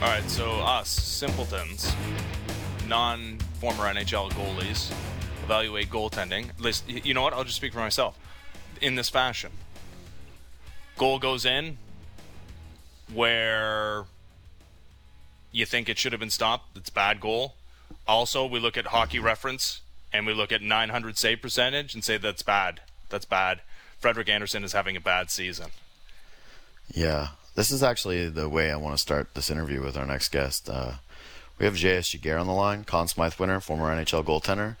All right, so us simpletons, non-former NHL goalies, evaluate goaltending. List, you know what? I'll just speak for myself. In this fashion, goal goes in where you think it should have been stopped. It's bad goal. Also, we look at hockey reference and we look at 900 save percentage and say that's bad. That's bad. Frederik Andersen is having a bad season. Yeah, this is actually the way I want to start this interview with our next guest. Uh, we have J.S. Giguere on the line, Conn Smythe winner, former NHL goaltender.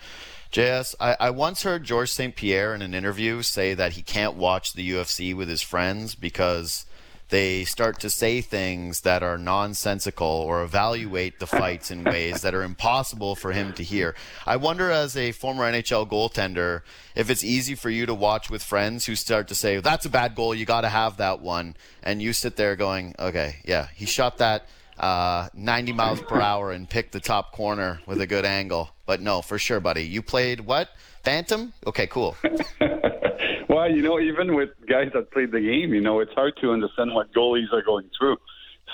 JS, I, I once heard George St. Pierre in an interview say that he can't watch the UFC with his friends because they start to say things that are nonsensical or evaluate the fights in ways that are impossible for him to hear. I wonder, as a former NHL goaltender, if it's easy for you to watch with friends who start to say, that's a bad goal, you got to have that one. And you sit there going, okay, yeah, he shot that uh, 90 miles per hour and picked the top corner with a good angle. But no, for sure, buddy. You played what? Phantom? Okay, cool. well, you know, even with guys that played the game, you know, it's hard to understand what goalies are going through.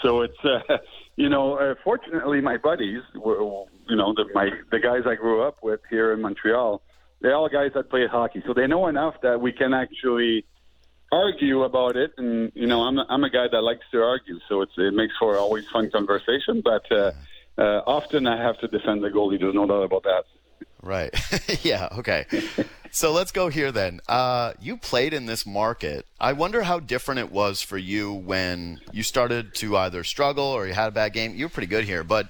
So it's, uh, you know, uh, fortunately, my buddies, were, you know, the, my the guys I grew up with here in Montreal, they're all guys that played hockey, so they know enough that we can actually argue about it. And you know, I'm a, I'm a guy that likes to argue, so it's it makes for always fun conversation. But uh, uh, often I have to defend the goalie. There's no doubt about that. Right. yeah. Okay. so let's go here then. Uh, you played in this market. I wonder how different it was for you when you started to either struggle or you had a bad game. You were pretty good here, but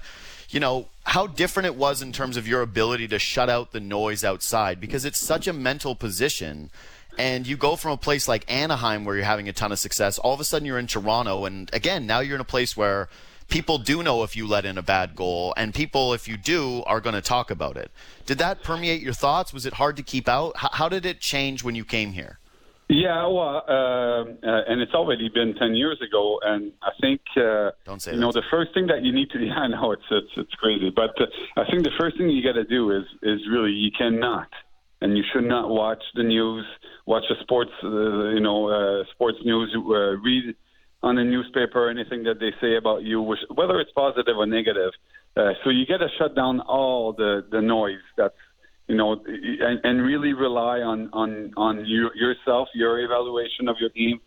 you know how different it was in terms of your ability to shut out the noise outside because it's such a mental position. And you go from a place like Anaheim where you're having a ton of success, all of a sudden you're in Toronto, and again now you're in a place where people do know if you let in a bad goal, and people, if you do, are going to talk about it. Did that permeate your thoughts? Was it hard to keep out? How, how did it change when you came here? Yeah, well, uh, uh, and it's already been ten years ago, and I think uh, don't say you know the first thing that you need to. Yeah, I know it's it's it's crazy, but uh, I think the first thing you got to do is is really you cannot and you should not watch the news, watch the sports, uh, you know, uh, sports news, uh, read on the newspaper anything that they say about you, which, whether it's positive or negative. Uh, so you got to shut down all the the noise that's you know, and, and really rely on on on you, yourself, your evaluation of your game,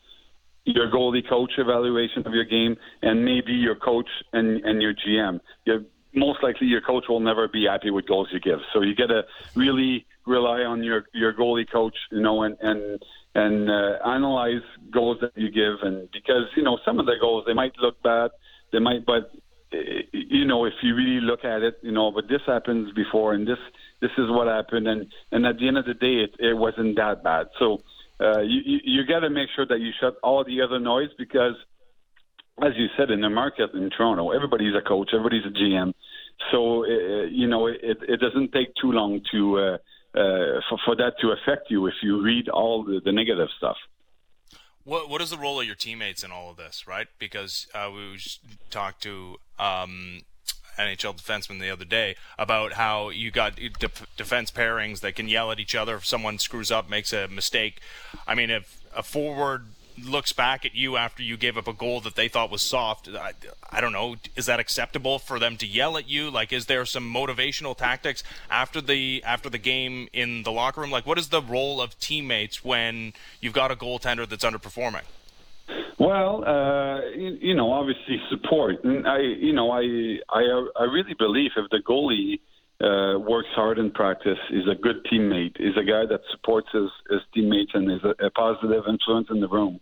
your goalie coach evaluation of your game, and maybe your coach and and your GM. You're, most likely, your coach will never be happy with goals you give. So you got to really rely on your your goalie coach, you know, and and and uh, analyze goals that you give, and because you know some of the goals they might look bad, they might, but uh, you know if you really look at it, you know, but this happens before, and this this is what happened, and and at the end of the day, it, it wasn't that bad. So uh, you you, you got to make sure that you shut all the other noise because, as you said, in the market in Toronto, everybody's a coach, everybody's a GM, so uh, you know it it doesn't take too long to. Uh, uh, for, for that to affect you if you read all the, the negative stuff. What what is the role of your teammates in all of this, right? Because uh, we talked to um, NHL defenseman the other day about how you got def- defense pairings that can yell at each other if someone screws up, makes a mistake. I mean, if a forward looks back at you after you gave up a goal that they thought was soft, I, I don't know, is that acceptable for them to yell at you? Like, is there some motivational tactics after the after the game in the locker room? Like, what is the role of teammates when you've got a goaltender that's underperforming? Well, uh, you, you know, obviously support. And I, you know, I, I, I really believe if the goalie uh, works hard in practice, is a good teammate, is a guy that supports his, his teammates and is a, a positive influence in the room,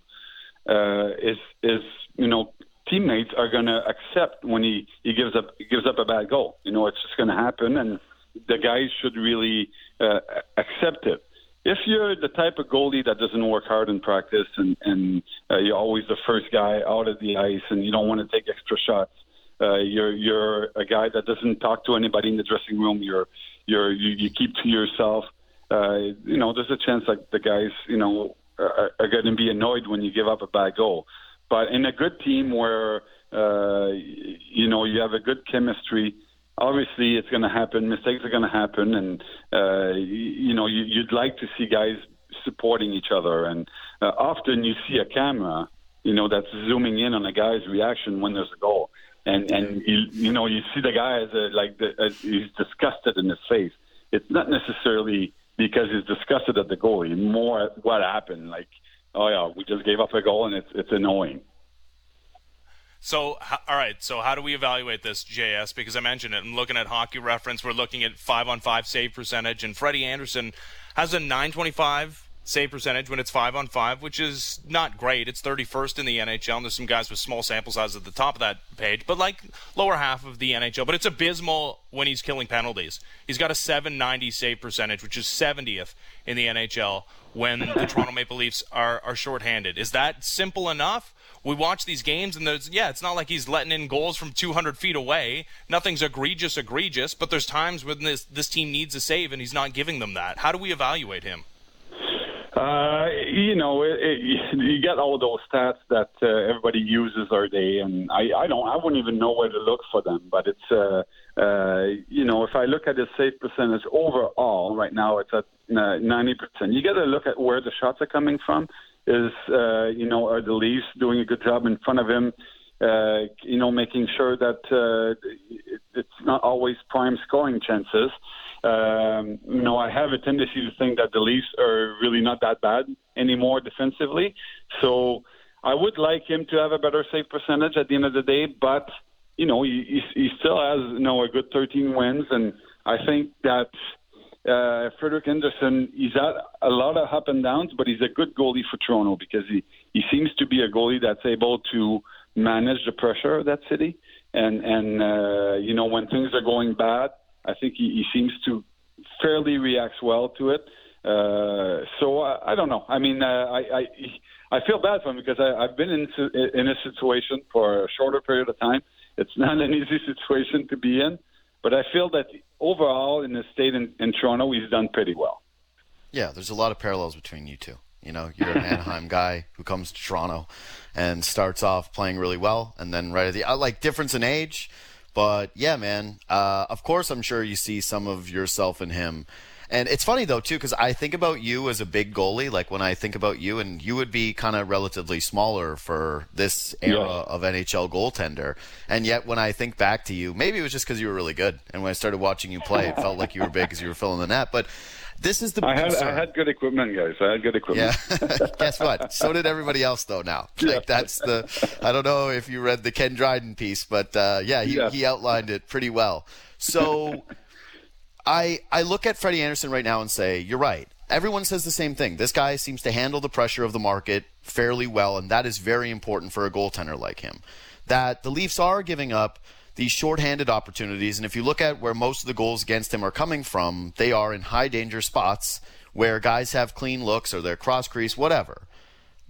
uh, is is you know teammates are going to accept when he he gives up he gives up a bad goal. You know, it's just going to happen, and the guys should really uh, accept it. If you're the type of goalie that doesn't work hard in practice and and uh, you're always the first guy out of the ice and you don't want to take extra shots, uh, you're you're a guy that doesn't talk to anybody in the dressing room. You're you're you, you keep to yourself. Uh, you know, there's a chance that the guys, you know, are, are going to be annoyed when you give up a bad goal. But in a good team where uh, you know you have a good chemistry, obviously it's going to happen. Mistakes are going to happen, and uh, you, you know you, you'd like to see guys supporting each other. And uh, often you see a camera, you know, that's zooming in on a guy's reaction when there's a goal. and and you, you know you see the guy as a, like the, as he's disgusted in his face. It's not necessarily because he's disgusted at the goalie, more at what happened. Like, oh yeah, we just gave up a goal and it's it's annoying. So, all right. So, how do we evaluate this, JS? Because I mentioned it. I'm looking at Hockey Reference. We're looking at five on five save percentage, and Freddie Andersen has a 925 save percentage when it's five on five, which is not great. It's 31st in the NHL, and there's some guys with small sample sizes at the top of that page, but like lower half of the NHL. But it's abysmal when he's killing penalties. He's got a 790 save percentage, which is 70th in the NHL when the Toronto Maple Leafs are, are shorthanded. Is that simple enough? We watch these games, and there's yeah, it's not like he's letting in goals from 200 feet away. Nothing's egregious, egregious, but there's times when this this team needs a save, and he's not giving them that. How do we evaluate him? Uh, you know, it, it, you get all those stats that uh, everybody uses our day, and I, I don't, I wouldn't even know where to look for them. But it's, uh, uh, you know, if I look at the save percentage overall, right now it's at uh, ninety percent. You got to look at where the shots are coming from. Is uh, you know, are the Leafs doing a good job in front of him? Uh, you know, making sure that uh, it, it's not always prime scoring chances. Um, you know, I have a tendency to think that the Leafs are really not that bad anymore defensively. So I would like him to have a better save percentage at the end of the day, but you know, he, he still has you know a good 13 wins, and I think that uh, Frederik Andersen, he's had a lot of up and downs, but he's a good goalie for Toronto because he he seems to be a goalie that's able to manage the pressure of that city, and and uh, you know when things are going bad I think he, he seems to fairly reacts well to it. Uh, so I, I don't know. I mean, uh, I, I I feel bad for him because I, I've been in in a situation for a shorter period of time. It's not an easy situation to be in, but I feel that overall in the state in, in Toronto, he's done pretty well. Yeah, there's a lot of parallels between you two. You know, you're an Anaheim guy who comes to Toronto and starts off playing really well, and then right at the like difference in age but yeah, man. Uh, of course, I'm sure you see some of yourself in him. And it's funny though too, because I think about you as a big goalie. Like when I think about you, and you would be kind of relatively smaller for this era yeah. of NHL goaltender. And yet, when I think back to you, maybe it was just because you were really good. And when I started watching you play, it felt like you were big because you were filling the net. But this is the. I had, I had good equipment, guys. I had good equipment. Yeah. Guess what? So did everybody else, though. Now, like that's the. I don't know if you read the Ken Dryden piece, but uh, yeah, he, yeah. he outlined it pretty well. So, I I look at Freddie Andersen right now and say, you're right. Everyone says the same thing. This guy seems to handle the pressure of the market fairly well, and that is very important for a goaltender like him. That the Leafs are giving up these shorthanded opportunities. And if you look at where most of the goals against him are coming from, they are in high danger spots where guys have clean looks or they're cross crease, whatever.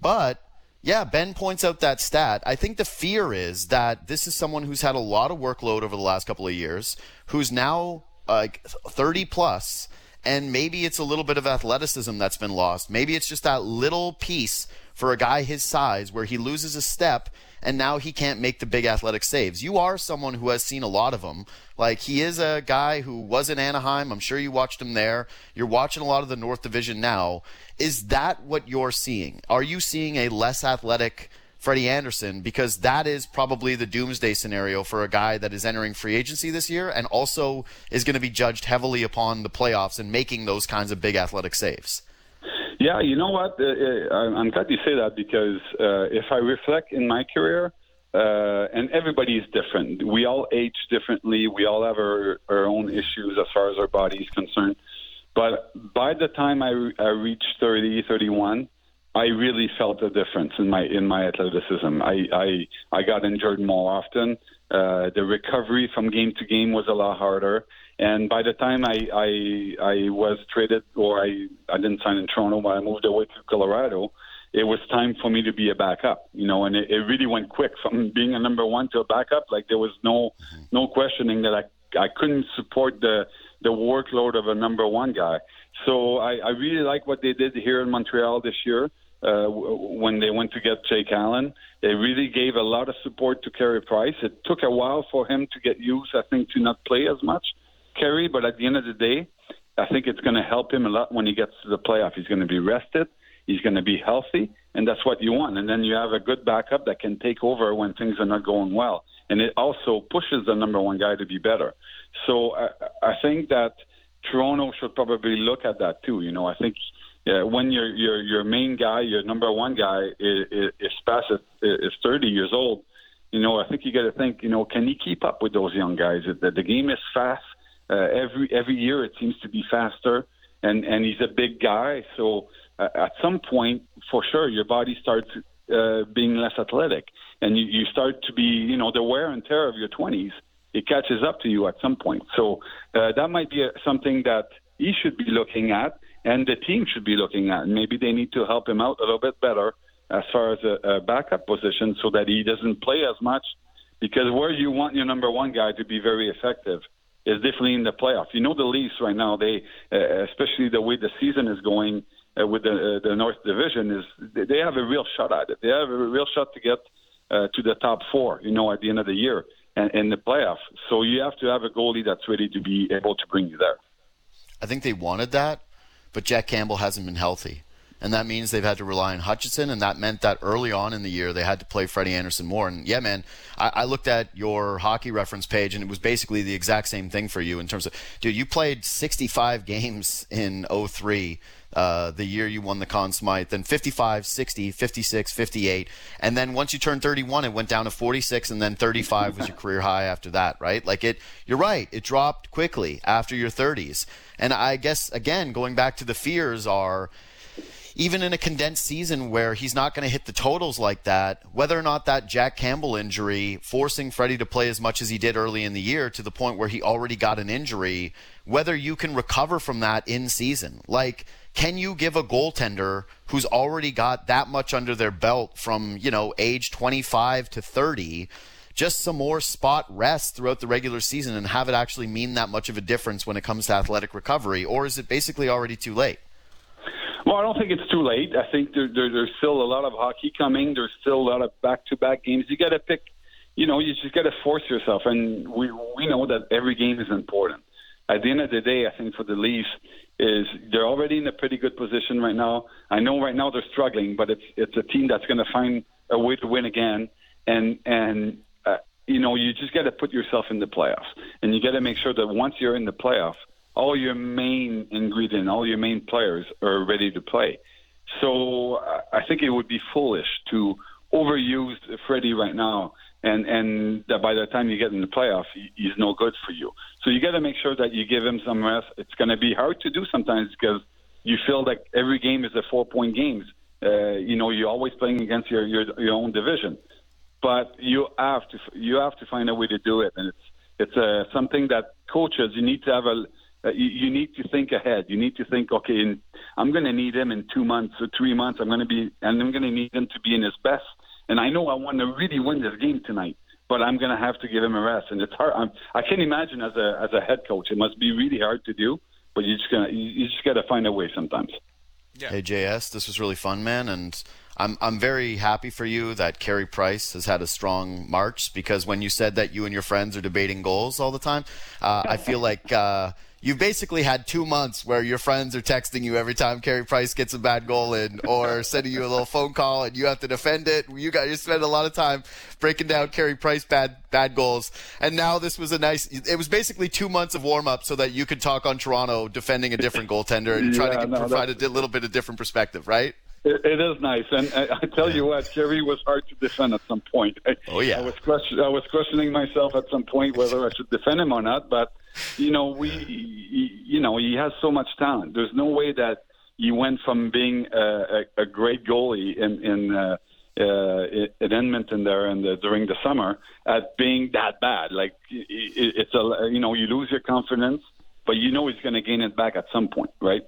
But yeah, Ben points out that stat. I think the fear is that this is someone who's had a lot of workload over the last couple of years, who's now like 30 plus, and maybe it's a little bit of athleticism that's been lost. Maybe it's just that little piece for a guy his size where he loses a step and now he can't make the big athletic saves. You are someone who has seen a lot of them. Like he is a guy who was in Anaheim. I'm sure you watched him there. You're watching a lot of the North Division now. Is that what you're seeing? Are you seeing a less athletic Freddie Andersen? Because that is probably the doomsday scenario for a guy that is entering free agency this year and also is going to be judged heavily upon the playoffs and making those kinds of big athletic saves. Yeah, you know what? Uh, uh I'm glad you say that because uh, if I reflect in my career, uh, and everybody is different. We all age differently. We all have our, our own issues as far as our body is concerned. But by the time I, I reached 30, 31, I really felt a difference in my in my athleticism. I I, I got injured more often. Uh, the recovery from game to game was a lot harder. And by the time I I, I was traded, or I I didn't sign in Toronto, but I moved away to Colorado, it was time for me to be a backup. You know, and it, it really went quick from being a number one to a backup. Like there was no no questioning that I I couldn't support the the workload of a number one guy. So I, I really like what they did here in Montreal this year. Uh, when they went to get Jake Allen. They really gave a lot of support to Carey Price. It took a while for him to get used, I think, to not play as much. Carey, but at the end of the day, I think it's going to help him a lot when he gets to the playoff. He's going to be rested, he's going to be healthy, and that's what you want. And then you have a good backup that can take over when things are not going well. and it also pushes the number one guy to be better. So I, I think that Toronto should probably look at that too. You know, I think yeah, when your your your main guy, your number one guy, is, is past is 30 years old, you know, I think you got to think, you know, can he keep up with those young guys? The, the game is fast. Uh, every every year it seems to be faster, and and he's a big guy. So uh, at some point, for sure, your body starts uh, being less athletic, and you, you start to be, you know, the wear and tear of your 20s. It catches up to you at some point. So uh, that might be a, something that he should be looking at and the team should be looking at. Maybe they need to help him out a little bit better as far as a, a backup position so that he doesn't play as much. Because where you want your number one guy to be very effective is definitely in the playoff. You know the Leafs right now, they uh, especially the way the season is going uh, with the uh, the North Division is they have a real shot at it. They have a real shot to get uh, to the top four. You know at the end of the year and in the playoff. So you have to have a goalie that's ready to be able to bring you there. I think they wanted that, but Jack Campbell hasn't been healthy. And that means they've had to rely on Hutchinson, and that meant that early on in the year they had to play Freddie Andersen more. And yeah, man, I, I looked at your hockey reference page, and it was basically the exact same thing for you in terms of, dude, you played 65 games in 03 uh, the year you won the Conn Smythe, then 55, 60, 56, 58. And then once you turned 31, it went down to 46, and then 35 was your career high after that, right? Like it, you're right, it dropped quickly after your 30s. And I guess, again, going back to the fears are even in a condensed season where he's not going to hit the totals like that, whether or not that Jack Campbell injury, forcing Freddie to play as much as he did early in the year to the point where he already got an injury, whether you can recover from that in season. Like, can you give a goaltender who's already got that much under their belt from, you know, age 25 to 30? just some more spot rest throughout the regular season and have it actually mean that much of a difference when it comes to athletic recovery, or is it basically already too late? Well, I don't think it's too late. I think there, there, there's still a lot of hockey coming. There's still a lot of back-to-back games. You got to pick. You know, you just got to force yourself, and we we know that every game is important. At the end of the day, I think for the Leafs is they're already in a pretty good position right now. I know right now they're struggling, but it's it's a team that's going to find a way to win again, and and uh, you know, you just got to put yourself in the playoffs, and you got to make sure that once you're in the playoffs, all your main ingredient, all your main players are ready to play. So I think it would be foolish to overuse Freddie right now, and and that by the time you get in the playoffs, he's no good for you. So you got to make sure that you give him some rest. It's going to be hard to do sometimes because you feel like every game is a four-point game. Uh, you know, you're always playing against your your, your own division but you have to you have to find a way to do it, and it's it's uh, something that coaches you need to have a uh, you, you need to think ahead. You need to think, okay, in, I'm going to need him in two months or three months. I'm going to be and I'm going to need him to be in his best. And I know I want to really win this game tonight, but I'm going to have to give him a rest. And it's hard. I'm, I can imagine as a as a head coach, it must be really hard to do. But you just gonna you just got to find a way sometimes. Yeah. Hey JS, this was really fun, man, and I'm I'm very happy for you that Carey Price has had a strong March because when you said that you and your friends are debating goals all the time, uh, I feel like uh, you've basically had two months where your friends are texting you every time Carey Price gets a bad goal in, or sending you a little phone call, and you have to defend it. You got you spend a lot of time breaking down Carey Price bad bad goals, and now this was a nice. It was basically two months of warm up so that you could talk on Toronto defending a different goaltender and yeah, try to no, provide a little bit of different perspective, right? It, it is nice, and I, I tell you what, Jerry was hard to defend at some point. I, oh yeah, I was question, I was questioning myself at some point whether I should defend him or not. But you know, we, you know, he has so much talent. There's no way that he went from being a, a, a great goalie in in uh, uh, in Edmonton there and the, during the summer at being that bad. Like it, it's a you know you lose your confidence, but you know he's going to gain it back at some point, right?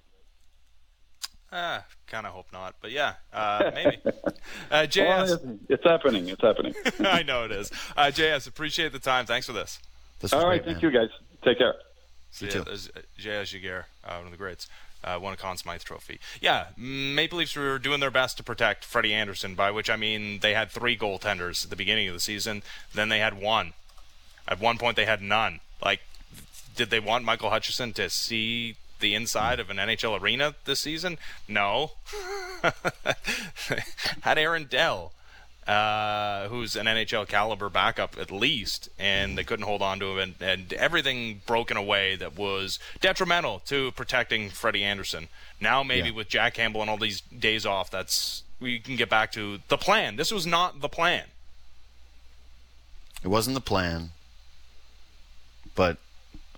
Ah, kind of hope not, but yeah, uh, maybe. Uh, JS, well, it's happening. It's happening. I know it is. Uh, JS, appreciate the time. Thanks for this. this All right, great, thank man. you guys. Take care. See you too. JS Giguere, uh, one of the greats. Uh, won a Conn Smythe Trophy. Yeah, Maple Leafs were doing their best to protect Freddie Andersen, by which I mean they had three goaltenders at the beginning of the season. Then they had one. At one point, they had none. Like, did they want Michael Hutchinson to see the inside of an NHL arena this season? No. Had Aaron Dell. uh, who's an NHL caliber backup at least, and they couldn't hold on to him, and, and everything broken away that was detrimental to protecting Freddie Andersen. Now maybe Yeah. with Jack Campbell and all these days off, that's we can get back to the plan. This was not the plan. It wasn't the plan. But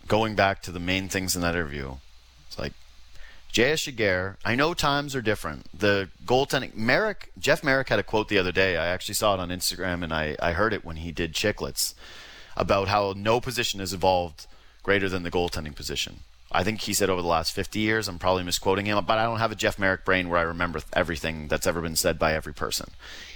going back to the main things in that interview, J.S. Giguere, I know times are different. The goaltending, Marek, Jeff Marek had a quote the other day. I actually saw it on Instagram and I, I heard it when he did Chicklets about how no position has evolved greater than the goaltending position. I think he said over the last 50 years. I'm probably misquoting him, but I don't have a Jeff Marek brain where I remember everything that's ever been said by every person.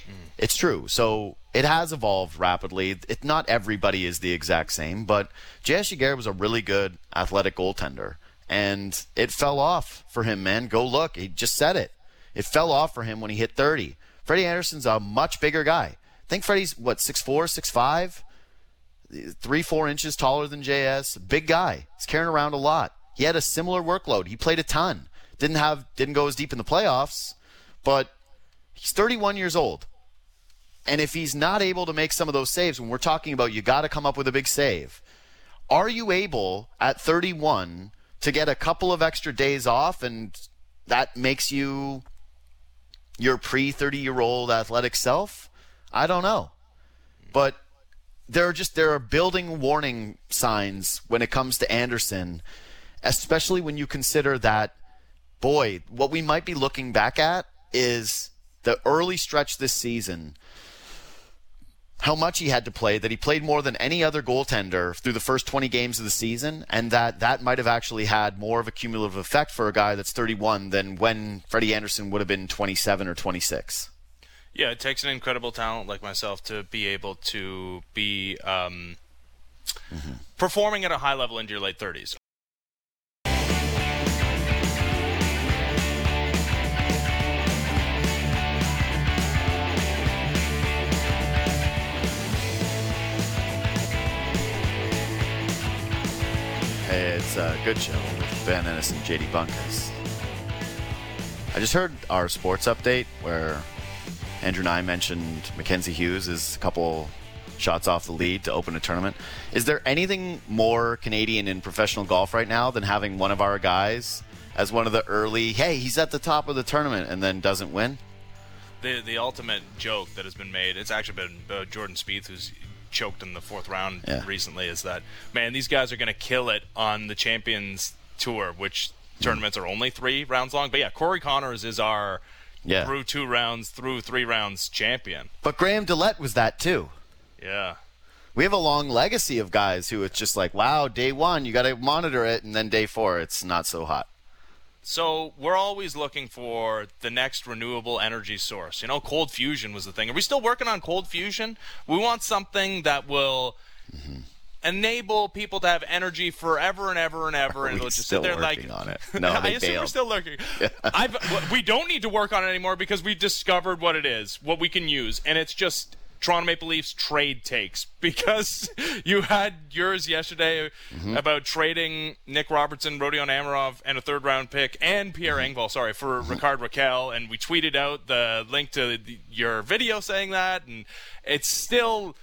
Mm. It's true. So it has evolved rapidly. It, not everybody is the exact same, but J.S. Giguere was a really good athletic goaltender, and it fell off for him, man. Go look. He just said it. It fell off for him when he hit 30. Freddie Andersen's a much bigger guy. I think Freddie's, what, 6'4, 6'5? Three, four inches taller than JS. Big guy. He's carrying around a lot. He had a similar workload. He played a ton. Didn't have, didn't go as deep in the playoffs, but he's 31 years old. And if he's not able to make some of those saves, when we're talking about you got to come up with a big save, are you able at 31 to get a couple of extra days off and that makes you your pre 30 year old athletic self? I don't know. But there are just there are building warning signs when it comes to Andersen, especially when you consider that boy, what we might be looking back at is the early stretch this season how much he had to play, that he played more than any other goaltender through the first 20 games of the season, and that that might have actually had more of a cumulative effect for a guy that's 31 than when Freddie Andersen would have been 27 or 26. Yeah, it takes an incredible talent like myself to be able to be um, performing at a high level into your late 30s. Hey, it's a good show with Ben Ennis and JD Bunkus. I just heard our sports update where Andrew and I mentioned Mackenzie Hughes is a couple shots off the lead to open a tournament. Is there anything more Canadian in professional golf right now than having one of our guys as one of the early, hey, he's at the top of the tournament and then doesn't win? The the ultimate joke that has been made, it's actually been uh, Jordan Spieth who's choked in the fourth round Yeah. recently, is that, man, these guys are going to kill it on the Champions Tour, which tournaments are only three rounds long. But yeah, Corey Conners is our Yeah. through two rounds, through three rounds champion. But Graham DeLaet was that too. Yeah. We have a long legacy of guys who it's just like, wow, day one, you got to monitor it, and then day four, it's not so hot. So we're always looking for the next renewable energy source. You know, cold fusion was the thing. Are we still working on cold fusion? We want something that will mm-hmm. enable people to have energy forever and ever and ever, Are and it'll just still sit there working like. on it? No, I assume we're still looking. I've, we don't need to work on it anymore because we've discovered what it is, what we can use, and it's just. Toronto Maple Leafs trade takes because you had yours yesterday Mm-hmm. about trading Nick Robertson, Rodion Amirov, and a third round pick, and Pierre Mm-hmm. Engvall, sorry, for Rickard Rakell. And we tweeted out the link to the, your video saying that, and it's still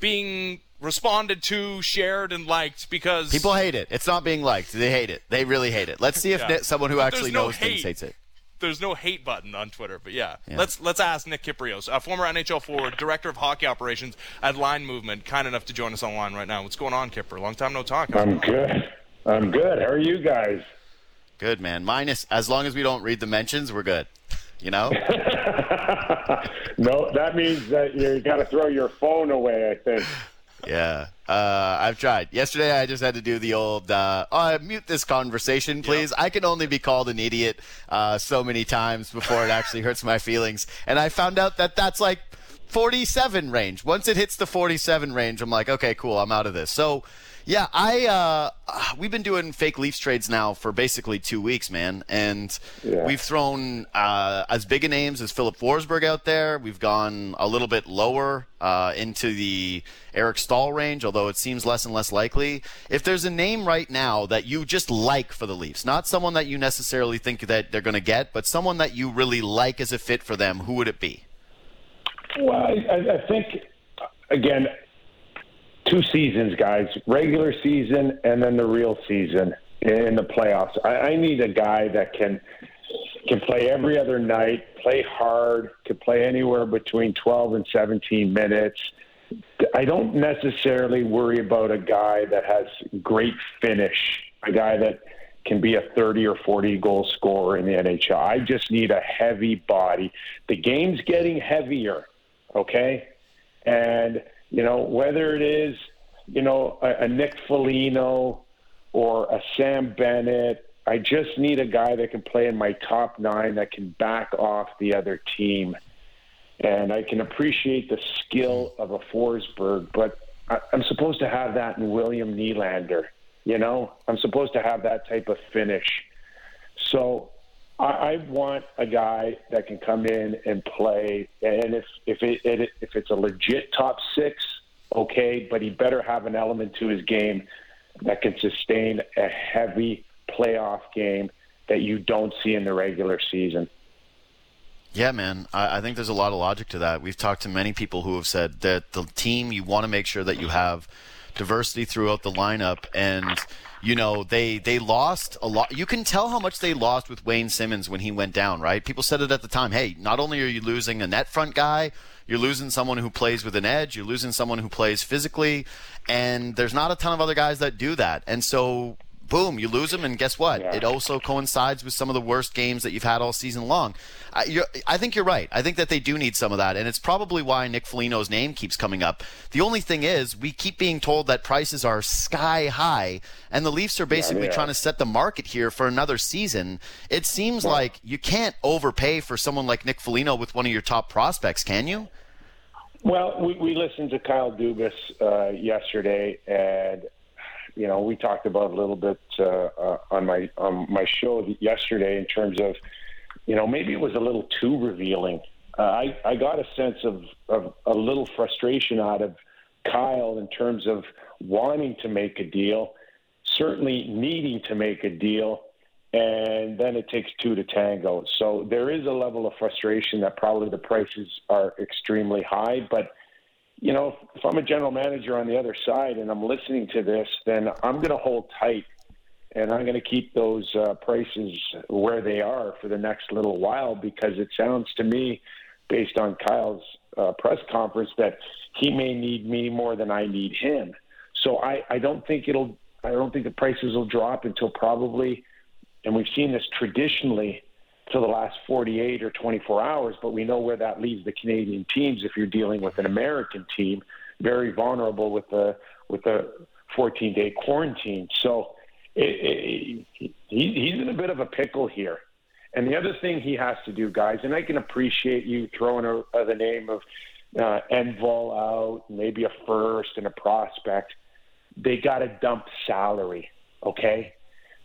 being responded to, shared, and liked because People hate it. It's not being liked. They hate it. They really hate it. Let's see if Yeah. Someone who But actually no knows things hates it. There's no hate button on Twitter, but yeah. Yeah. Let's let's ask Nick Kypreos, a former NHL forward, director of hockey operations at Line Movement, kind enough to join us online right now. What's going on, Kipper? Long time no talk. How's I'm good. I'm good. How are you guys? Good man. Minus as long as we don't read the mentions, we're good. You know? No, that means that you got to throw your phone away. I think. Yeah. Uh, I've tried. Yesterday, I just had to do the old uh, oh, mute this conversation, please. I can only be called an idiot uh, so many times before it actually hurts my feelings, and I found out that that's like 47 range. Once it hits the 47 range, I'm like, okay, cool, I'm out of this. So. Yeah, I uh, we've been doing fake Leafs trades now for basically two weeks, man, and Yeah. we've thrown uh, as big a names as Filip Forsberg out there. We've gone a little bit lower uh, into the Eric Staal range, although it seems less and less likely. If there's a name right now that you just like for the Leafs, not someone that you necessarily think that they're going to get, but someone that you really like as a fit for them, who would it be? Well, I, I think again, two seasons, guys: regular season and then the real season in the playoffs. I, I need a guy that can can play every other night, play hard, can play anywhere between 12 and 17 minutes. I don't necessarily worry about a guy that has great finish, a guy that can be a 30 or 40 goal scorer in the NHL. I just need a heavy body. The game's getting heavier, okay? And, you know, whether it is, you know, a, a Nick Foligno or a Sam Bennett I just need a guy that can play in my top nine that can back off the other team. And I can appreciate the skill of a Forsberg, but I, I'm supposed to have that in William Nylander. You know, I'm supposed to have that type of finish. So I, I want a guy that can come in and play. And if if it, if it's a legit top six, okay, but he better have an element to his game that can sustain a heavy playoff game that you don't see in the regular season. Yeah, man. I, I, think there's a lot of logic to that. We've talked to many people who have said that the team, you want to make sure that you have diversity throughout the lineup. And, you know, they, they lost a lot. You can tell how much they lost with Wayne Simmonds when he went down, right? People said it at the time. Hey, not only are you losing a net front guy, you're losing someone who plays with an edge, you're losing someone who plays physically. And there's not a ton of other guys that do that. And so boom, you lose them, and guess what? Yeah. It also coincides with some of the worst games that you've had all season long. I, I, think you're right. I think that they do need some of that, and it's probably why Nick Foligno's name keeps coming up. The only thing is, we keep being told that prices are sky high, and the Leafs are basically yeah, trying to set the market here for another season. It seems like you can't overpay for someone like Nick Foligno with one of your top prospects, can you? Well, we, we listened to Kyle Dubas uh, yesterday, and you know, we talked about a little bit uh, uh, on my on my show yesterday in terms of, you know, maybe it was a little too revealing. Uh, I I got a sense of, of a little frustration out of Kyle in terms of wanting to make a deal, certainly needing to make a deal, and then it takes two to tango. So there is a level of frustration that probably the prices are extremely high, but you know, if I'm a general manager on the other side and I'm listening to this, then I'm going to hold tight and I'm going to keep those uh, prices where they are for the next little while because it sounds to me, based on Kyle's uh, press conference, that he may need me more than I need him. So I, I don't think it'll. I don't think the prices will drop until probably, and we've seen this traditionally to the last 48 or 24 hours, but we know where that leaves the Canadian teams if you're dealing with an American team, very vulnerable with the with the 14 day quarantine. So it, it, he, he's in a bit of a pickle here. And the other thing he has to do, guys, and I can appreciate you throwing a, the name of uh, Engvall out, maybe a first and a prospect. They got to dump salary, okay?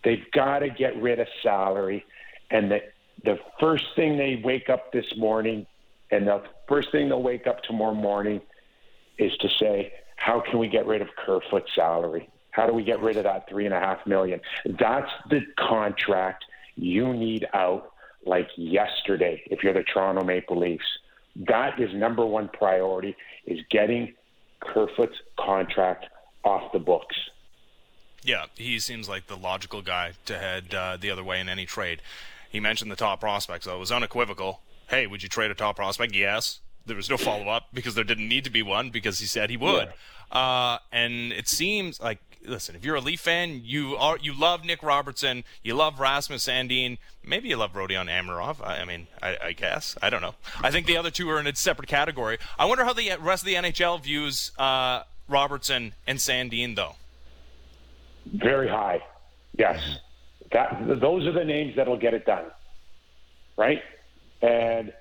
They've got to get rid of salary. And the the first thing they wake up this morning and the first thing they'll wake up tomorrow morning is to say, how can we get rid of Kerfoot's salary? How do we get rid of that three and a half million? That's the contract you need out like yesterday if you're the Toronto Maple Leafs. That is number one priority is getting Kerfoot's contract off the books. Yeah, he seems like the logical guy to head uh, the other way in any trade. He mentioned the top prospects, though. It was unequivocal. Hey, would you trade a top prospect? Yes. There was no follow up because there didn't need to be one because he said he would. Yeah. Uh, and it seems like listen, if you're a Leaf fan, you are you love Nick Robertson, you love Rasmus Sandin, maybe you love Rodion Amirov. I, I mean, I, I, guess I don't know. I think the other two are in a separate category. I wonder how the rest of the NHL views uh, Robertson and Sandin, though. Very high, yes. That those are the names that'll get it done, right? And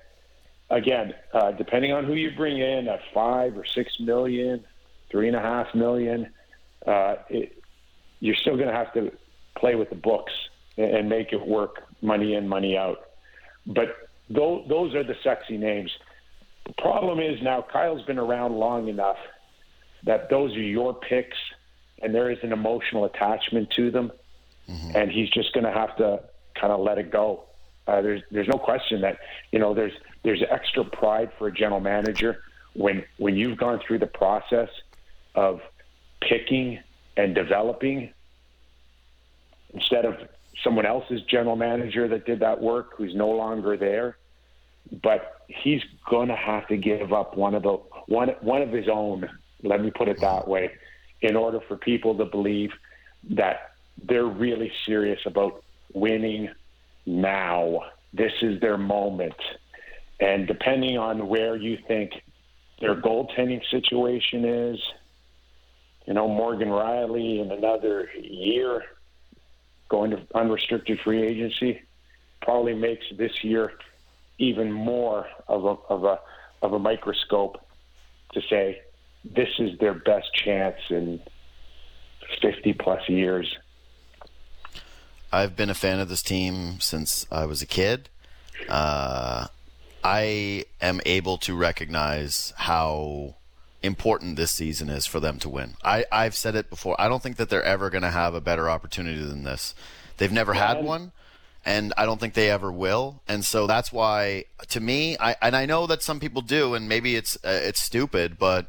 again, uh, depending on who you bring in at five or six million, three and a half million, uh, it, you're still going to have to play with the books and make it work, money in, money out. But those, those are the sexy names. The problem is now Kyle's been around long enough that those are your picks, and there is an emotional attachment to them mm-hmm. and he's just going to have to kind of let it go. Uh, there's there's no question that you know there's there's extra pride for a general manager when when you've gone through the process of picking and developing instead of someone else's general manager that did that work who's no longer there but he's going to have to give up one of the one one of his own let me put it that way in order for people to believe that they're really serious about winning now this is their moment and depending on where you think their goaltending situation is you know Morgan Rielly in another year going to unrestricted free agency probably makes this year even more of a, of a, of a microscope to say this is their best chance in 50 plus years. I've been a fan of this team since I was a kid. Uh, I am able to recognize how important this season is for them to win. I, I've said it before. I don't think that they're ever going to have a better opportunity than this. They've never had one, and I don't think they ever will. And so that's why, to me, I and I know that some people do, and maybe it's uh, it's stupid, but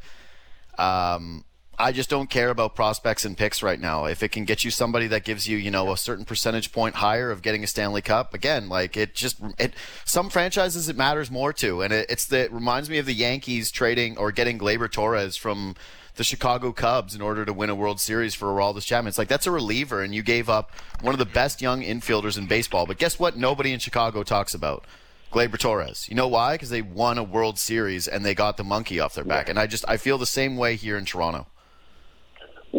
um, I just don't care about prospects and picks right now. If it can get you somebody that gives you, you know, a certain percentage point higher of getting a Stanley Cup, again, like it just it. Some franchises it matters more to, and it, it's the, it reminds me of the Yankees trading or getting Gleyber Torres from the Chicago Cubs in order to win a World Series for Aroldis Chapman. It's like that's a reliever, and you gave up one of the best young infielders in baseball. But guess what? Nobody in Chicago talks about. Gleyber Torres. You know why? Because they won a World Series and they got the monkey off their back. And I just I feel the same way here in Toronto.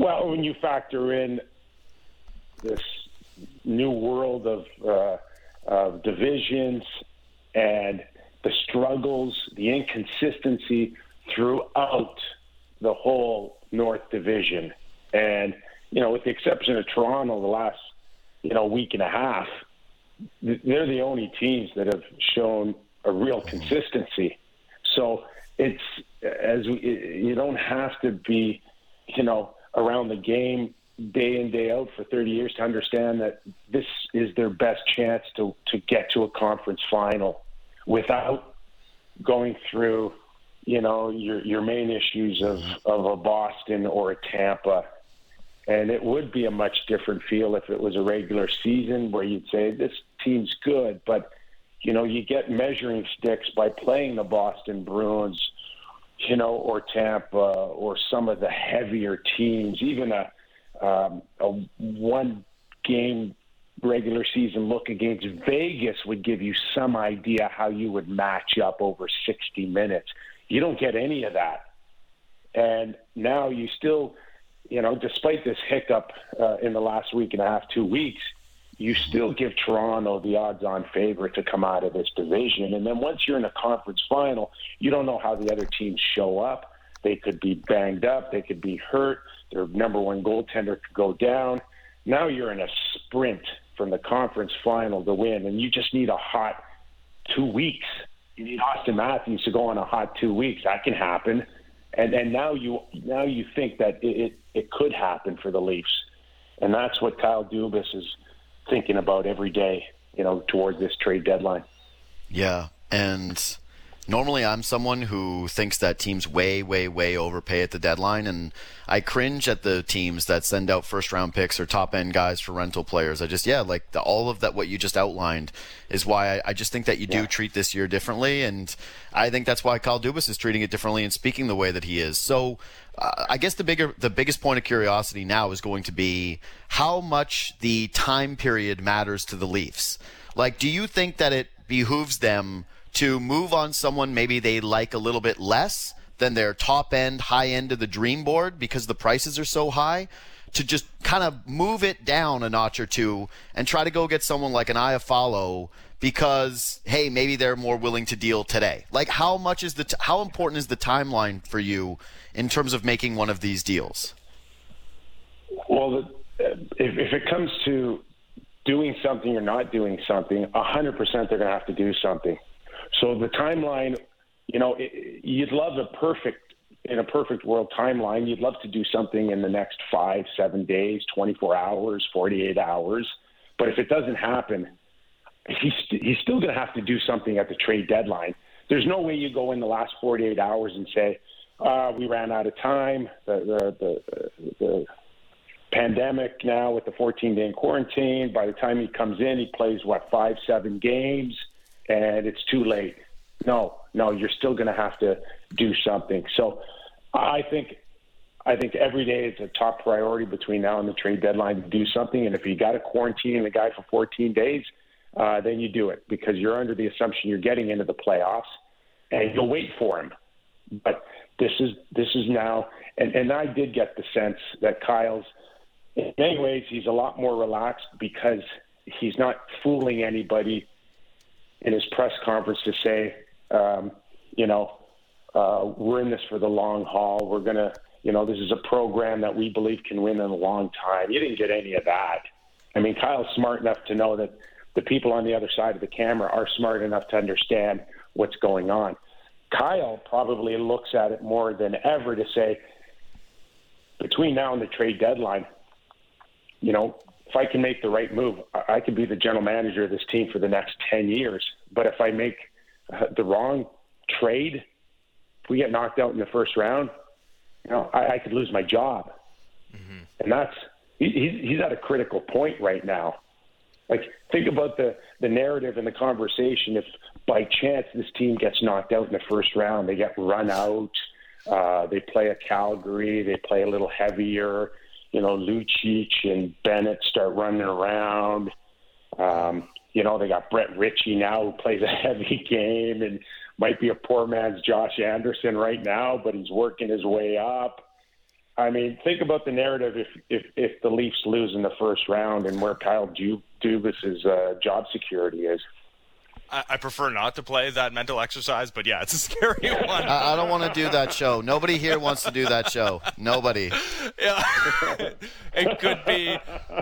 Well, when you factor in this new world of, uh, of divisions and the struggles, the inconsistency throughout the whole North Division, and you know, with the exception of Toronto, the last you know week and a half, they're the only teams that have shown a real consistency. So it's as we, you don't have to be, you know, around the game day in day out for 30 years to understand that this is their best chance to to get to a conference final without going through you know your your main issues of of a Boston or a Tampa. And it would be a much different feel if it was a regular season where you'd say this team's good but you know you get measuring sticks by playing the Boston Bruins you know, or Tampa, or some of the heavier teams, even a, um, a one game regular season look against Vegas would give you some idea how you would match up over 60 minutes. You don't get any of that. And now you still, you know, despite this hiccup uh, in the last week and a half, two weeks, you still give Toronto the odds on favorite to come out of this division. And then once you're in a conference final, you don't know how the other teams show up. They could be banged up, they could be hurt, their number one goaltender could go down. Now you're in a sprint from the conference final to win, and you just need a hot two weeks. You need Auston Matthews to go on a hot two weeks. That can happen. And and now you now you think that it, it, it could happen for the Leafs. And that's what Kyle Dubas is thinking about every day, you know, towards this trade deadline. Yeah, and normally I'm someone who thinks that teams way, way, way overpay at the deadline, and I cringe at the teams that send out first round picks or top end guys for rental players. I just, yeah, like the, all of that, what you just outlined is why I, I just think that you do yeah. treat this year differently, and I think that's why Kyle Dubas is treating it differently and speaking the way that he is. So, uh, I guess the bigger, the biggest point of curiosity now is going to be how much the time period matters to the Leafs. Like, do you think that it behooves them to move on someone maybe they like a little bit less than their top end, high end of the dream board because the prices are so high? To just kind of move it down a notch or two and try to go get someone like an Iafallo because hey, maybe they're more willing to deal today. Like, how much is the t- how important is the timeline for you in terms of making one of these deals? Well, the, if, if it comes to doing something or not doing something, 100% they're going to have to do something. So the timeline, you know, it, you'd love a perfect in a perfect world timeline. You'd love to do something in the next five, seven days, 24 hours, 48 hours. But if it doesn't happen, he's he's still going to have to do something at the trade deadline there's no way you go in the last 48 hours and say uh, we ran out of time. The the the, the pandemic now with the 14 day quarantine. By the time he comes in, he plays what five, seven games, and it's too late. No, no, you're still going to have to do something. So, I think. I think every day it's a top priority between now and the trade deadline to do something. And if you got to quarantine the guy for 14 days, uh, then you do it because you're under the assumption you're getting into the playoffs, and you'll wait for him. But this is this is now, and, and I did get the sense that Kyle's in many ways, he's a lot more relaxed because he's not fooling anybody in his press conference to say, um, you know, uh, we're in this for the long haul. We're going to, you know, this is a program that we believe can win in a long time. You didn't get any of that. I mean, Kyle's smart enough to know that the people on the other side of the camera are smart enough to understand what's going on. Kyle probably looks at it more than ever to say, between now and the trade deadline, you know, if I can make the right move, I could be the general manager of this team for the next 10 years. But if I make uh, the wrong trade, if we get knocked out in the first round, you know, I, I could lose my job. Mm-hmm. And that's, he, he's at a critical point right now. Like, think about the, the narrative and the conversation. If by chance this team gets knocked out in the first round, they get run out, uh, they play a Calgary, they play a little heavier, you know, Lucic and Bennett start running around. Um, you know, they got Brett Ritchie now who plays a heavy game and might be a poor man's Josh Anderson right now, but he's working his way up. I mean, think about the narrative if if, if the Leafs lose in the first round and where Kyle Dubas's uh, job security is. I, I, prefer not to play that mental exercise, but yeah, it's a scary one. I, I don't want to do that show. Nobody here wants to do that show. Nobody. Yeah, it could be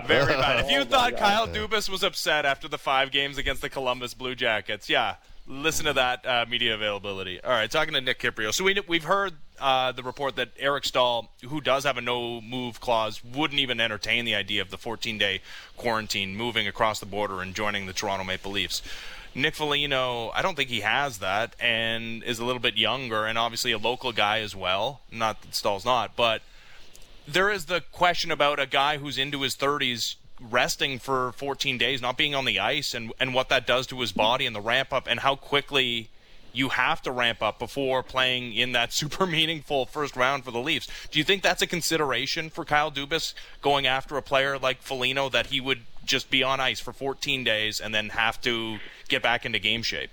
very bad. If you oh thought Kyle Dubas was upset after the five games against the Columbus Blue Jackets, yeah, listen to that uh, media availability. All right, talking to Nick Kypreos. So we, we've heard uh, the report that Eric Staal, who does have a no move clause, wouldn't even entertain the idea of the 14 day quarantine, moving across the border and joining the Toronto Maple Leafs. Nick Foligno, I don't think he has that, and is a little bit younger, and obviously a local guy as well. Not that Staal's not, but there is the question about a guy who's into his 30s resting for 14 days, not being on the ice, and and what that does to his body and the ramp up, and how quickly you have to ramp up before playing in that super meaningful first round for the Leafs. Do you think that's a consideration for Kyle Dubas going after a player like Foligno that he would just be on ice for 14 days and then have to get back into game shape?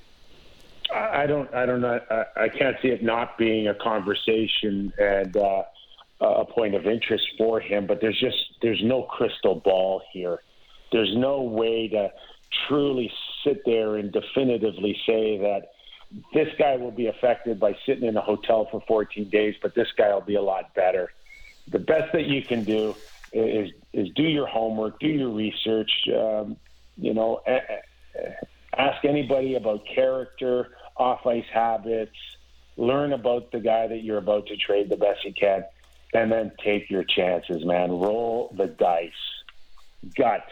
I don't. I don't know. I can't see it not being a conversation and uh, a point of interest for him. But there's just there's no crystal ball here. There's no way to truly sit there and definitively say that this guy will be affected by sitting in a hotel for 14 days, but this guy will be a lot better. The best that you can do is is do your homework, do your research. Um, you know, ask anybody about character, off ice habits. Learn about the guy that you're about to trade the best you can, and then take your chances, man. Roll the dice. Gut.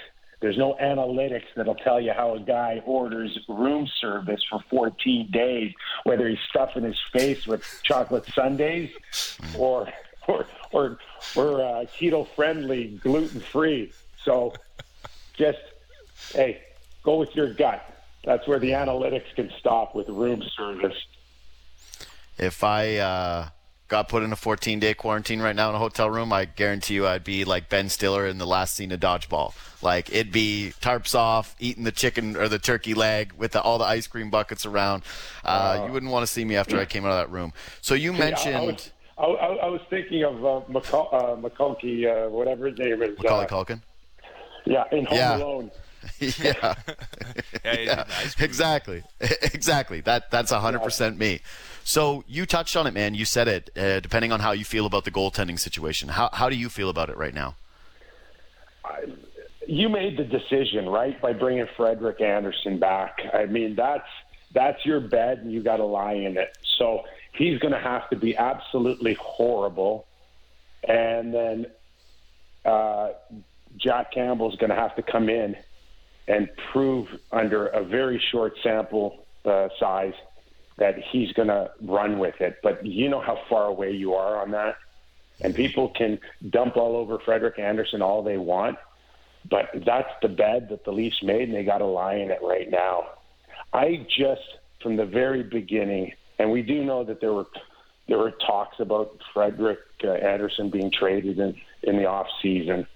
There's no analytics that'll tell you how a guy orders room service for 14 days, whether he's stuffing his face with chocolate sundaes or or or, or uh, keto friendly, gluten free. So just hey, go with your gut. That's where the analytics can stop with room service. If I uh, got put in a 14 day quarantine right now in a hotel room, I guarantee you I'd be like Ben Stiller in the last scene of Dodgeball. Like it'd be tarps off, eating the chicken or the turkey leg with the, all the ice cream buckets around. Uh, uh, you wouldn't want to see me after I came out of that room. So you mentioned. I, I, was, I, I, was, thinking of uh, McCul- uh, McCulkey, uh, whatever his name is. Macaulay uh, Culkin. Yeah, in Home yeah. Alone. yeah, yeah. exactly, exactly. That that's hundred percent me. So you touched on it, man. You said it. Uh, depending on how you feel about the goaltending situation, how how do you feel about it right now? you made the decision right by bringing Frederik Andersen back. I mean, that's that's your bed, and you got to lie in it. So he's going to have to be absolutely horrible, and then uh, Jack Campbell's going to have to come in and prove under a very short sample uh, size that he's going to run with it. But you know how far away you are on that. And people can dump all over Frederik Andersen all they want, but that's the bed that the Leafs made, and they got to lie in it right now. I just, from the very beginning, and we do know that there were there were talks about Frederik uh, Andersen being traded in in the off season.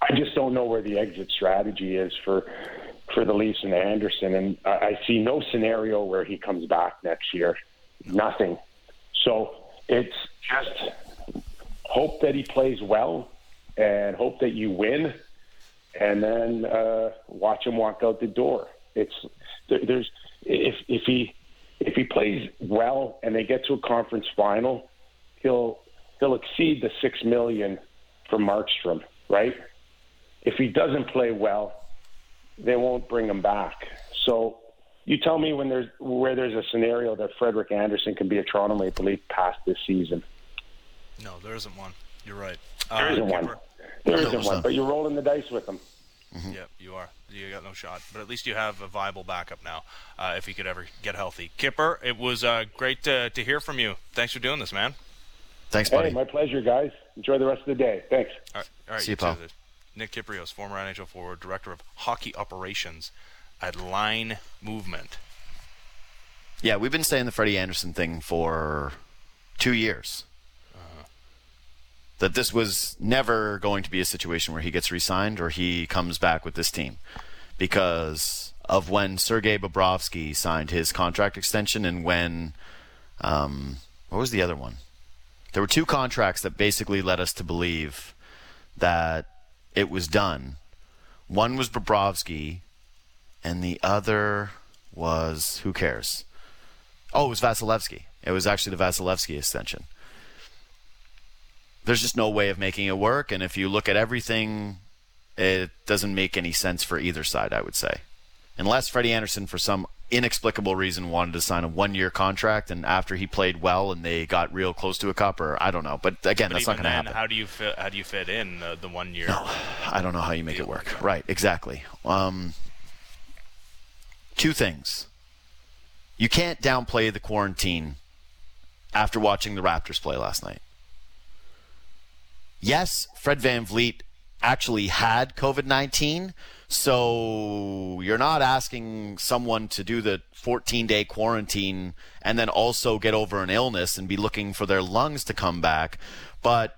I just don't know where the exit strategy is for for the Leafs and Andersen, and I, I see no scenario where he comes back next year. Nothing. So it's just hope that he plays well and hope that you win, and then uh, watch him walk out the door. It's there, there's if if he if he plays well and they get to a conference final, he'll he'll exceed the six million for Markstrom, right? If he doesn't play well, they won't bring him back. So you tell me when there's where there's a scenario that Frederik Andersen can be a Toronto Maple Leaf past this season. No, there isn't one. You're right. There Uh, not one. There isn't one, but you're rolling the dice with him. Yep, you are. You got no shot. But at least you have a viable backup now, uh, if he could ever get healthy. Kipper, it was uh, great to, to hear from you. Thanks for doing this, man. Thanks, buddy. Hey, my pleasure, guys. Enjoy the rest of the day. Thanks. All right, all right See you, too. pal. Nick Kypreos, former NHL forward, director of hockey operations at Line Movement. Yeah, we've been saying the Freddie Andersen thing for two years. That this was never going to be a situation where he gets re-signed or he comes back with this team, because of when Sergei Bobrovsky signed his contract extension and when, um, what was the other one? There were two contracts that basically led us to believe that it was done. One was Bobrovsky, and the other was who cares? Oh, it was Vasilevskiy. It was actually the Vasilevskiy extension. There's just no way of making it work, and if you look at everything, it doesn't make any sense for either side, I would say. Unless Freddie Andersen, for some inexplicable reason, wanted to sign a one year contract, and after he played well and they got real close to a cup, or I don't know. But again, But that's not going to happen. how do you fit? How do you fit in the, the one year? No, I don't know how you make it work. Right, exactly. Um, two things. You can't downplay the quarantine after watching the Raptors play last night. Yes, Fred VanVleet actually had COVID 19, so you're not asking someone to do the 14 day quarantine and then also get over an illness and be looking for their lungs to come back. But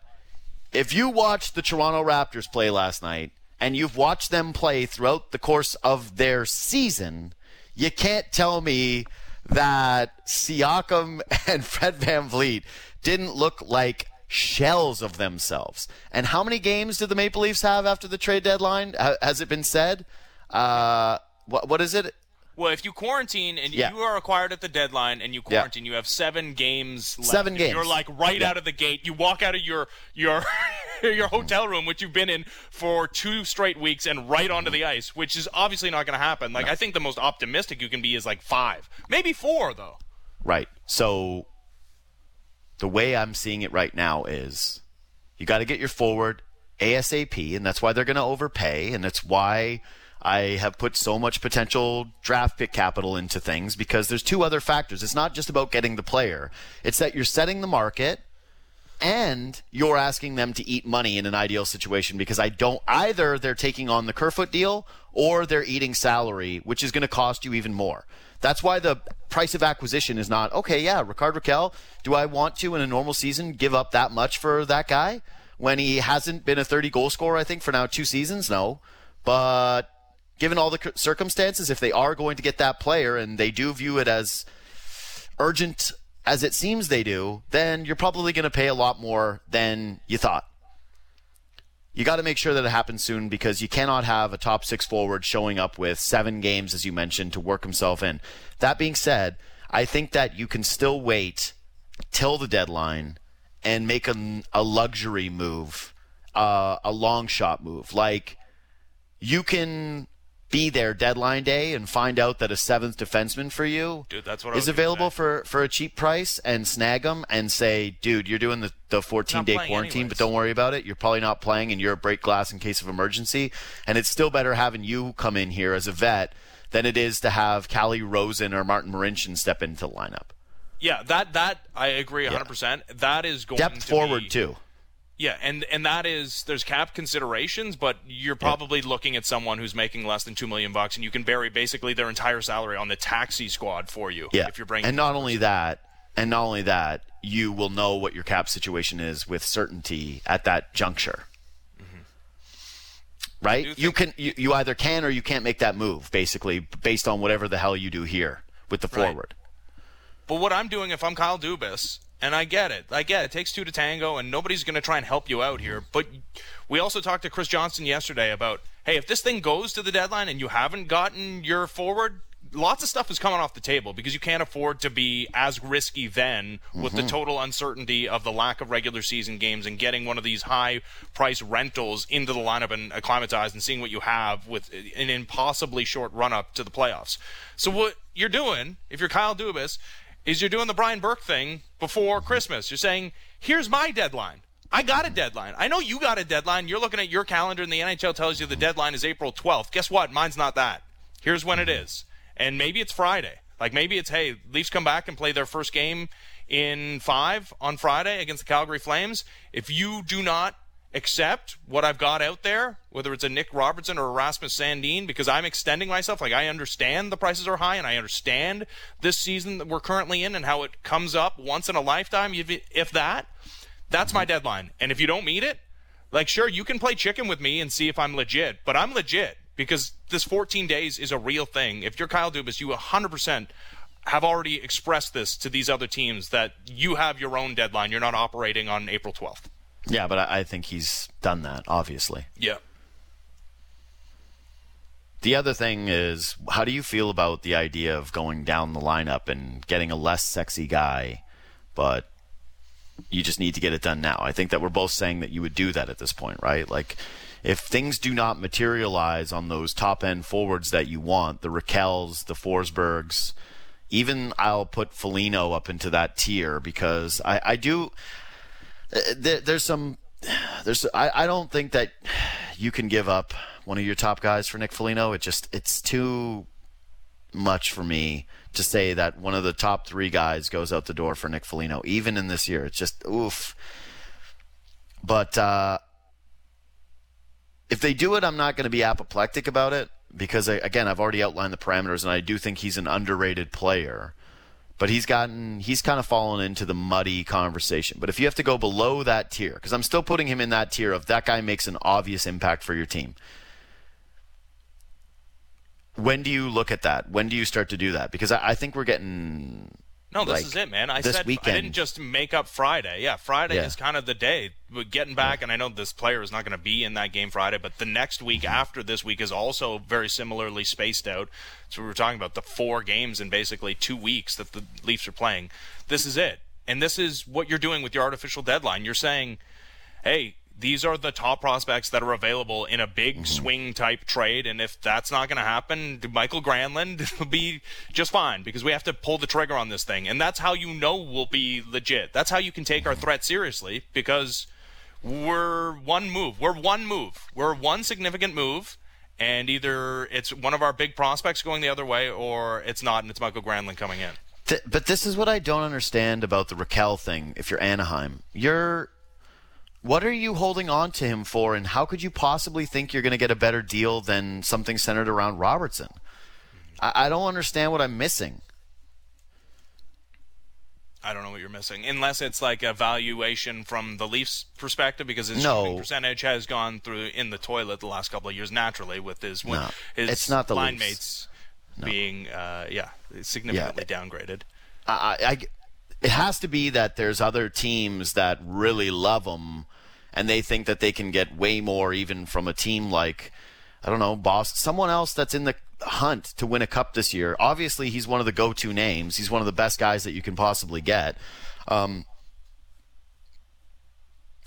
if you watched the Toronto Raptors play last night and you've watched them play throughout the course of their season, you can't tell me that Siakam and Fred VanVleet didn't look like shells of themselves. And how many games did the Maple Leafs have after the trade deadline? Has it been said? Uh, what, what is it? Well, if you quarantine and Yeah. you are acquired at the deadline and you Yeah. quarantine, you have seven games left. Seven If games. You're like right Yeah. out of the gate. You walk out of your your your hotel room, which you've been in for two straight weeks, and right onto the ice, which is obviously not going to happen. Like I think the most optimistic you can be is like five, maybe four, though. Right. So the way I'm seeing it right now is you got to get your forward ASAP, and that's why they're going to overpay, and that's why I have put so much potential draft pick capital into things because there's two other factors. It's not just about getting the player; it's that you're setting the market and you're asking them to eat money in an ideal situation because I don't either they're taking on the Kerfoot deal or they're eating salary, which is going to cost you even more. That's why the price of acquisition is not okay. Yeah, Rickard Rakell. Do I want to in a normal season give up that much for that guy when he hasn't been a 30 goal scorer? I think for now two seasons, no. But given all the circumstances, if they are going to get that player and they do view it as urgent as it seems they do, then you're probably going to pay a lot more than you thought. You got to make sure that it happens soon because you cannot have a top six forward showing up with seven games, as you mentioned, to work himself in. That being said, I think that you can still wait till the deadline and make a, a luxury move, uh, a long shot move. Like, you can be there deadline day and find out that a seventh defenseman for you Dude, that's what is available for for a cheap price and snag them and say, dude, you're doing the, the 14 day quarantine, anyways. but don't worry about it. You're probably not playing and you're a break glass in case of emergency. And it's still better having you come in here as a vet than it is to have Calle Rosen or Martin Marincin step into the lineup. Yeah, that that I agree 100%. That is going Depth forward be, too. Yeah, and and that is there's cap considerations, but you're probably looking at someone who's making less than 2 million bucks and you can bury basically their entire salary on the taxi squad for you Yeah. if you're bringing and not only that, and not only that, you will know what your cap situation is with certainty at that juncture. Right? Mm-hmm. do You can you, you either can or you can't make that move, basically, based on whatever the hell you do here with the Right. forward. But what I'm doing if I'm Kyle Dubas, and I get it, I get it, it takes two to tango, and nobody's going to try and help you out here. But we also talked to Chris Johnson yesterday about, hey, if this thing goes to the deadline and you haven't gotten your forward, lots of stuff is coming off the table because you can't afford to be as risky then with the mm-hmm. total uncertainty of the lack of regular season games and getting one of these high price rentals into the lineup and acclimatized and seeing what you have with an impossibly short run up to the playoffs. So what you're doing, if you're Kyle Dubas, is you're doing the Brian Burke thing before Christmas. You're saying, here's my deadline. I got a deadline. I know you got a deadline. You're looking at your calendar and the NHL tells you the deadline is April 12th. Guess what? Mine's not that. Here's when it is. And maybe it's Friday. Like maybe it's, hey, Leafs come back and play their first game in five on Friday against the Calgary Flames. If you do not accept what I've got out there, whether it's a Nick Robertson or Erasmus Rasmus Sandin, because I'm extending myself. Like I understand the prices are high, and I understand this season that we're currently in and how it comes up once in a lifetime, if, if that. That's my deadline, and if you don't meet it, like sure you can play chicken with me and see if I'm legit, but I'm legit because this 14 days is a real thing. If you're Kyle Dubas, you 100% have already expressed this to these other teams that you have your own deadline. You're not operating on April 12th. Yeah, but I, I think he's done that, obviously. Yeah. The other thing is, how do you feel about the idea of going down the lineup and getting a less sexy guy, but you just need to get it done now? I think that we're both saying that you would do that at this point, right? Like, if things do not materialize on those top end forwards that you want, the Rakells, the Forsbergs, even I'll put Foligno up into that tier because I, I do. Uh, There, there's some. There's. I, I don't think that you can give up one of your top guys for Nick Foligno. It just. It's too much for me to say that one of the top three guys goes out the door for Nick Foligno, even in this year. It's just oof. But uh, if they do it, I'm not going to be apoplectic about it because I, again, I've already outlined the parameters, and I do think he's an underrated player. But he's gotten, he's kind of fallen into the muddy conversation. But if you have to go below that tier, because I'm still putting him in that tier of that guy makes an obvious impact for your team. When do you look at that? When do you start to do that? Because I, I think we're getting No, this like, is it, man. I said I didn't just make up Friday. Yeah, Friday Yeah. is kind of the day. Getting back, and I know this player is not going to be in that game Friday, but the next week Mm-hmm. after this week is also very similarly spaced out. So we were talking about the four games in basically two weeks that the Leafs are playing. This is it, and this is what you're doing with your artificial deadline. You're saying, hey. These are the top prospects that are available in a big Mm-hmm. swing type trade, and if that's not going to happen, Mikael Granlund will be just fine because we have to pull the trigger on this thing, and that's how you know we'll be legit. That's how you can take our threat seriously because we're one move. We're one move. We're one significant move, and either it's one of our big prospects going the other way, or it's not, and it's Mikael Granlund coming in. Th- but this is what I don't understand about the Rakell thing. If you're Anaheim, you're what are you holding on to him for, and how could you possibly think you're going to get a better deal than something centered around Robertson? I, I don't understand what I'm missing. I don't know what you're missing, unless it's like a valuation from the Leafs' perspective, because his No. shooting percentage has gone through in the toilet the last couple of years naturally with his No. his It's not the line Leafs. mates being uh, yeah significantly downgraded. I, I- I- it has to be that there's other teams that really love him, and they think that they can get way more even from a team like I don't know Boston, someone else that's in the hunt to win a cup this year. Obviously, he's one of the go-to names. He's one of the best guys that you can possibly get. Um,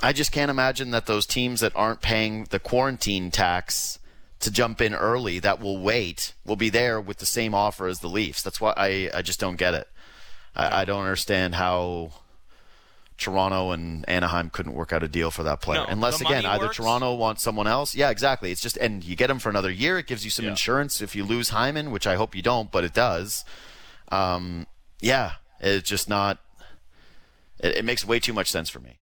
I just can't imagine that those teams that aren't paying the quarantine tax to jump in early that will wait will be there with the same offer as the Leafs. That's why I, I just don't get it. I, I don't understand how Toronto and Anaheim couldn't work out a deal for that player. No, Unless again, either works. Toronto wants someone else. Yeah, exactly. It's just and you get him for another year. It gives you some Yeah. insurance if you lose Hyman, which I hope you don't, but it does. Um, yeah, it's just not. It, it makes way too much sense for me.